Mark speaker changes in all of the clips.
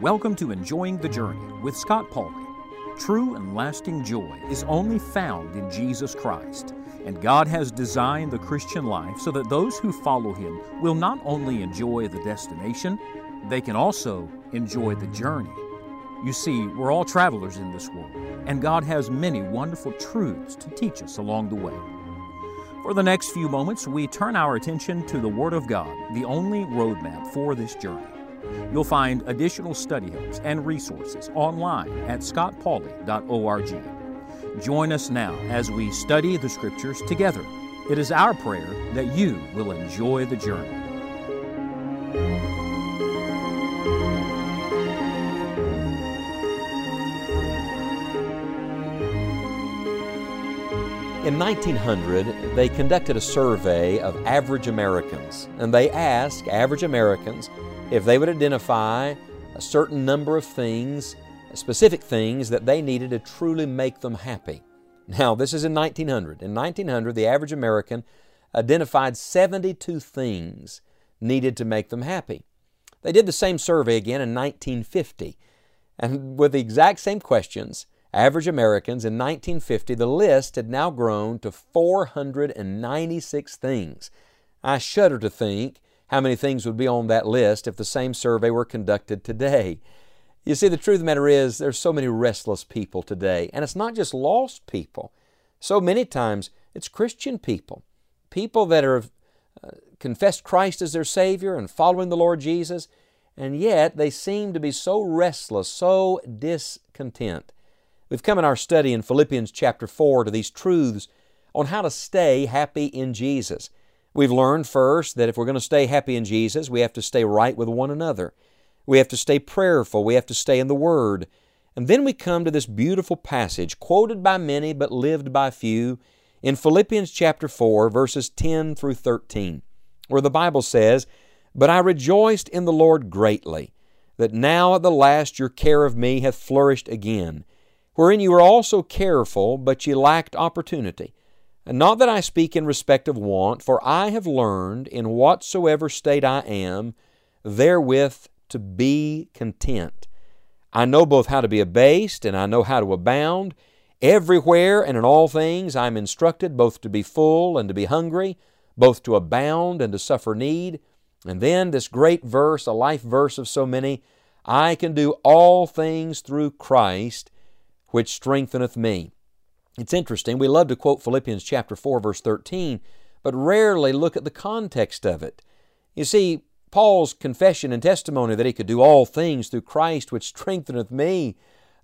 Speaker 1: Welcome to Enjoying the Journey with Scott Pauley. True and lasting joy is only found in Jesus Christ, and God has designed the Christian life so that those who follow Him will not only enjoy the destination, they can also enjoy the journey. You see, we're all travelers in this world, and God has many wonderful truths to teach us along the way. For the next few moments, we turn our attention to the Word of God, the only roadmap for this journey. You'll find additional study helps and resources online at scottpauley.org. Join us now as we study the Scriptures together. It is our prayer that you will enjoy the journey.
Speaker 2: In 1900, they conducted a survey of average Americans, and they asked average Americans if they would identify a certain number of things, specific things that they needed to truly make them happy. Now, this is in 1900. In 1900, the average American identified 72 things needed to make them happy. They did the same survey again in 1950, and with the exact same questions, average Americans in 1950, the list had now grown to 496 things. I shudder to think how many things would be on that list if the same survey were conducted today. You see, the truth of the matter is, there's so many restless people today, and it's not just lost people. So many times, it's Christian people, people that are uh, confessed Christ as their Savior and following the Lord Jesus, and yet they seem to be so restless, so discontent. We've come in our study in Philippians chapter 4 to these truths on how to stay happy in Jesus. We've learned first that if we're going to stay happy in Jesus, we have to stay right with one another. We have to stay prayerful. We have to stay in the Word. And then we come to this beautiful passage, quoted by many but lived by few, in Philippians chapter 4, verses 10 through 13, where the Bible says, But I rejoiced in the Lord greatly, that now at the last your care of me hath flourished again, wherein you were also careful, but ye lacked opportunity. And not that I speak in respect of want, for I have learned, in whatsoever state I am, therewith to be content. I know both how to be abased, and I know how to abound. Everywhere and in all things I am instructed both to be full and to be hungry, both to abound and to suffer need. And then this great verse, a life verse of so many I can do all things through Christ, which strengtheneth me. It's interesting. We love to quote Philippians chapter 4 verse 13, but rarely look at the context of it. You see, Paul's confession and testimony that he could do all things through Christ which strengtheneth me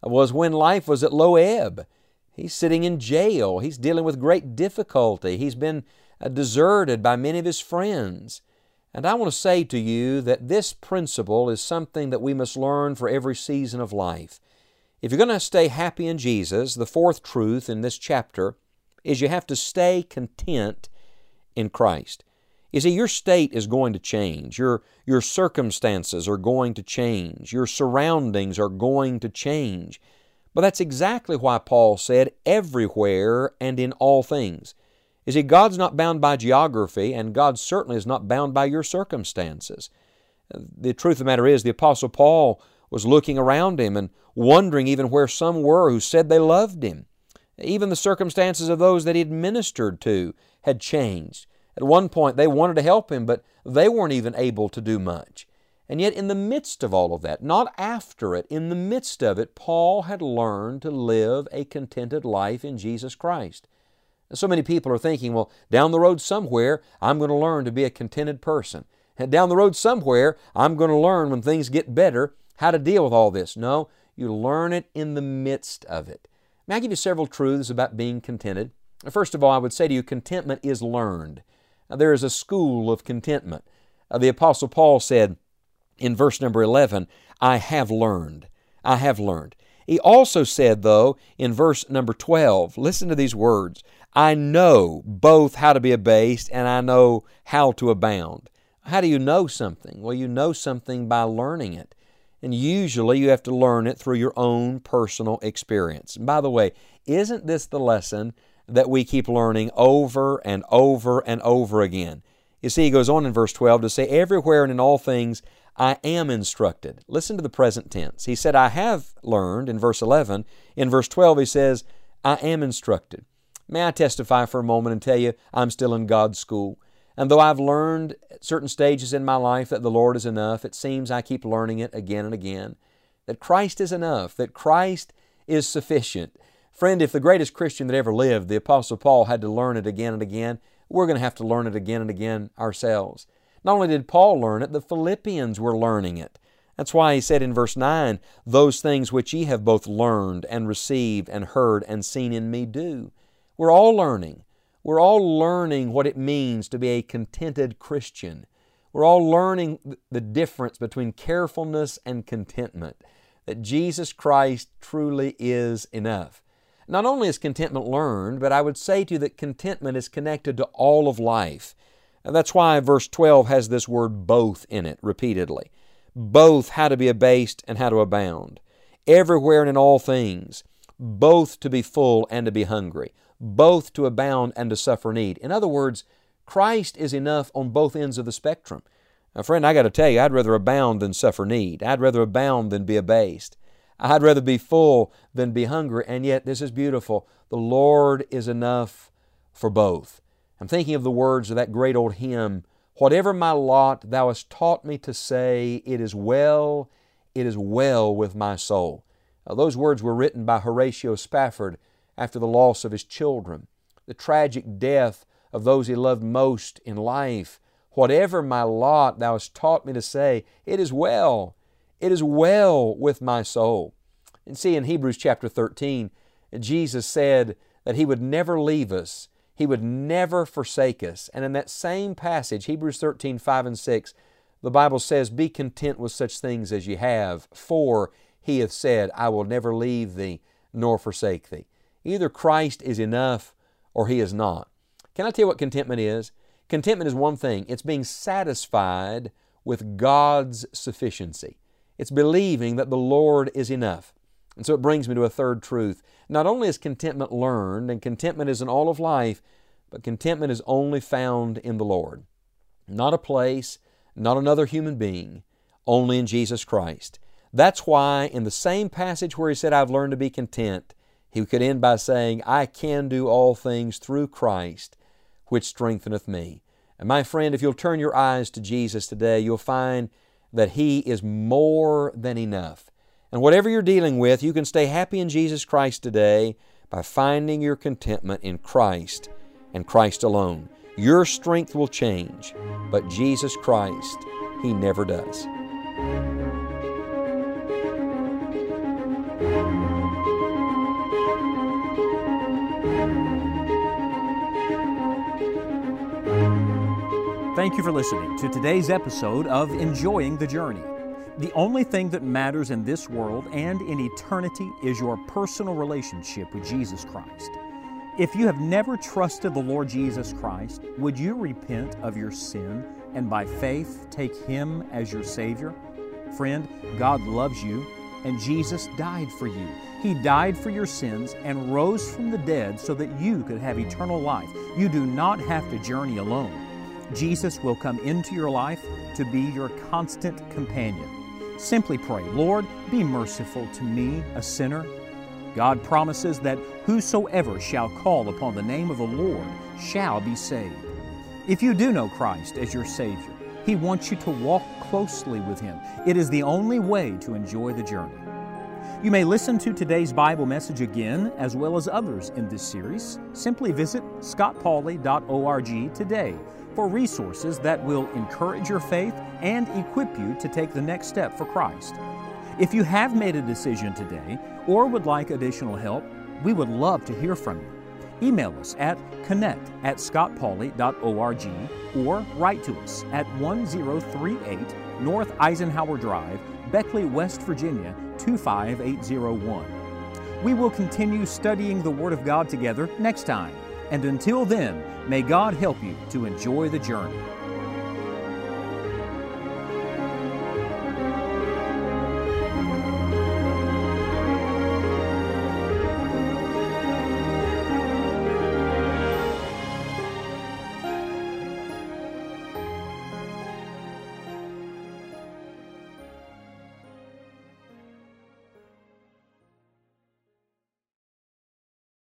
Speaker 2: was when life was at low ebb. He's sitting in jail. He's dealing with great difficulty. He's been uh, deserted by many of his friends. And I want to say to you that this principle is something that we must learn for every season of life. If you're going to stay happy in Jesus, the fourth truth in this chapter is you have to stay content in Christ. You see, your state is going to change. Your, your circumstances are going to change. Your surroundings are going to change. But that's exactly why Paul said, everywhere and in all things. You see, God's not bound by geography, and God certainly is not bound by your circumstances. The truth of the matter is, the Apostle Paul was looking around him and wondering even where some were who said they loved him. Even the circumstances of those that he had ministered to had changed. At one point, they wanted to help him, but they weren't even able to do much. And yet, in the midst of all of that, not after it, in the midst of it, Paul had learned to live a contented life in Jesus Christ. So many people are thinking, well, down the road somewhere, I'm going to learn to be a contented person. And down the road somewhere, I'm going to learn when things get better how to deal with all this. No, you learn it in the midst of it. May I give you several truths about being contented? First of all, I would say to you, contentment is learned. Now, there is a school of contentment. Uh, the Apostle Paul said in verse number 11, I have learned. I have learned. He also said, though, in verse number 12, listen to these words I know both how to be abased and I know how to abound. How do you know something? Well, you know something by learning it. And usually you have to learn it through your own personal experience. And by the way, isn't this the lesson that we keep learning over and over and over again. You see, he goes on in verse 12 to say, Everywhere and in all things I am instructed. Listen to the present tense. He said, I have learned in verse 11. In verse 12, he says, I am instructed. May I testify for a moment and tell you I'm still in God's school? And though I've learned at certain stages in my life that the Lord is enough, it seems I keep learning it again and again. That Christ is enough, that Christ is sufficient. Friend, if the greatest Christian that ever lived, the Apostle Paul, had to learn it again and again, we're going to have to learn it again and again ourselves. Not only did Paul learn it, the Philippians were learning it. That's why he said in verse 9, Those things which ye have both learned and received and heard and seen in me do. We're all learning. We're all learning what it means to be a contented Christian. We're all learning the difference between carefulness and contentment, that Jesus Christ truly is enough. Not only is contentment learned, but I would say to you that contentment is connected to all of life. And that's why verse 12 has this word both in it repeatedly. Both how to be abased and how to abound. Everywhere and in all things. Both to be full and to be hungry. Both to abound and to suffer need. In other words, Christ is enough on both ends of the spectrum. Now, friend, I got to tell you, I'd rather abound than suffer need. I'd rather abound than be abased. I'd rather be full than be hungry. And yet, this is beautiful. The Lord is enough for both. I'm thinking of the words of that great old hymn Whatever my lot, thou hast taught me to say, It is well, it is well with my soul. Now, those words were written by Horatio Spafford after the loss of his children, the tragic death of those he loved most in life. Whatever my lot, thou hast taught me to say, It is well, it is well with my soul. And see, in Hebrews chapter 13, Jesus said that He would never leave us, He would never forsake us. And in that same passage, Hebrews 13, 5 and 6, the Bible says, Be content with such things as ye have, for He hath said, I will never leave thee nor forsake thee. Either Christ is enough or He is not. Can I tell you what contentment is? Contentment is one thing it's being satisfied with God's sufficiency. It's believing that the Lord is enough. And so it brings me to a third truth. Not only is contentment learned, and contentment is in all of life, but contentment is only found in the Lord. Not a place, not another human being, only in Jesus Christ. That's why in the same passage where he said, I've learned to be content, he could end by saying, I can do all things through Christ, which strengtheneth me. And my friend, if you'll turn your eyes to Jesus today, you'll find that He is more than enough. And whatever you're dealing with, you can stay happy in Jesus Christ today by finding your contentment in Christ and Christ alone. Your strength will change, but Jesus Christ, He never does.
Speaker 1: Thank you for listening to today's episode of Enjoying the Journey. The only thing that matters in this world and in eternity is your personal relationship with Jesus Christ. If you have never trusted the Lord Jesus Christ, would you repent of your sin and by faith take Him as your Savior? Friend, God loves you and Jesus died for you. He died for your sins and rose from the dead so that you could have eternal life. You do not have to journey alone. Jesus will come into your life to be your constant companion. Simply pray, Lord, be merciful to me, a sinner. God promises that whosoever shall call upon the name of the Lord shall be saved. If you do know Christ as your Savior, He wants you to walk closely with Him. It is the only way to enjoy the journey. You may listen to today's Bible message again, as well as others in this series. Simply visit scottpauley.org today for resources that will encourage your faith and equip you to take the next step for Christ. If you have made a decision today or would like additional help, we would love to hear from you. Email us at connect at scottpauley.org or write to us at 1038 North Eisenhower Drive, Beckley, West Virginia 25801. We will continue studying the Word of God together next time. And until then, may God help you to enjoy the journey.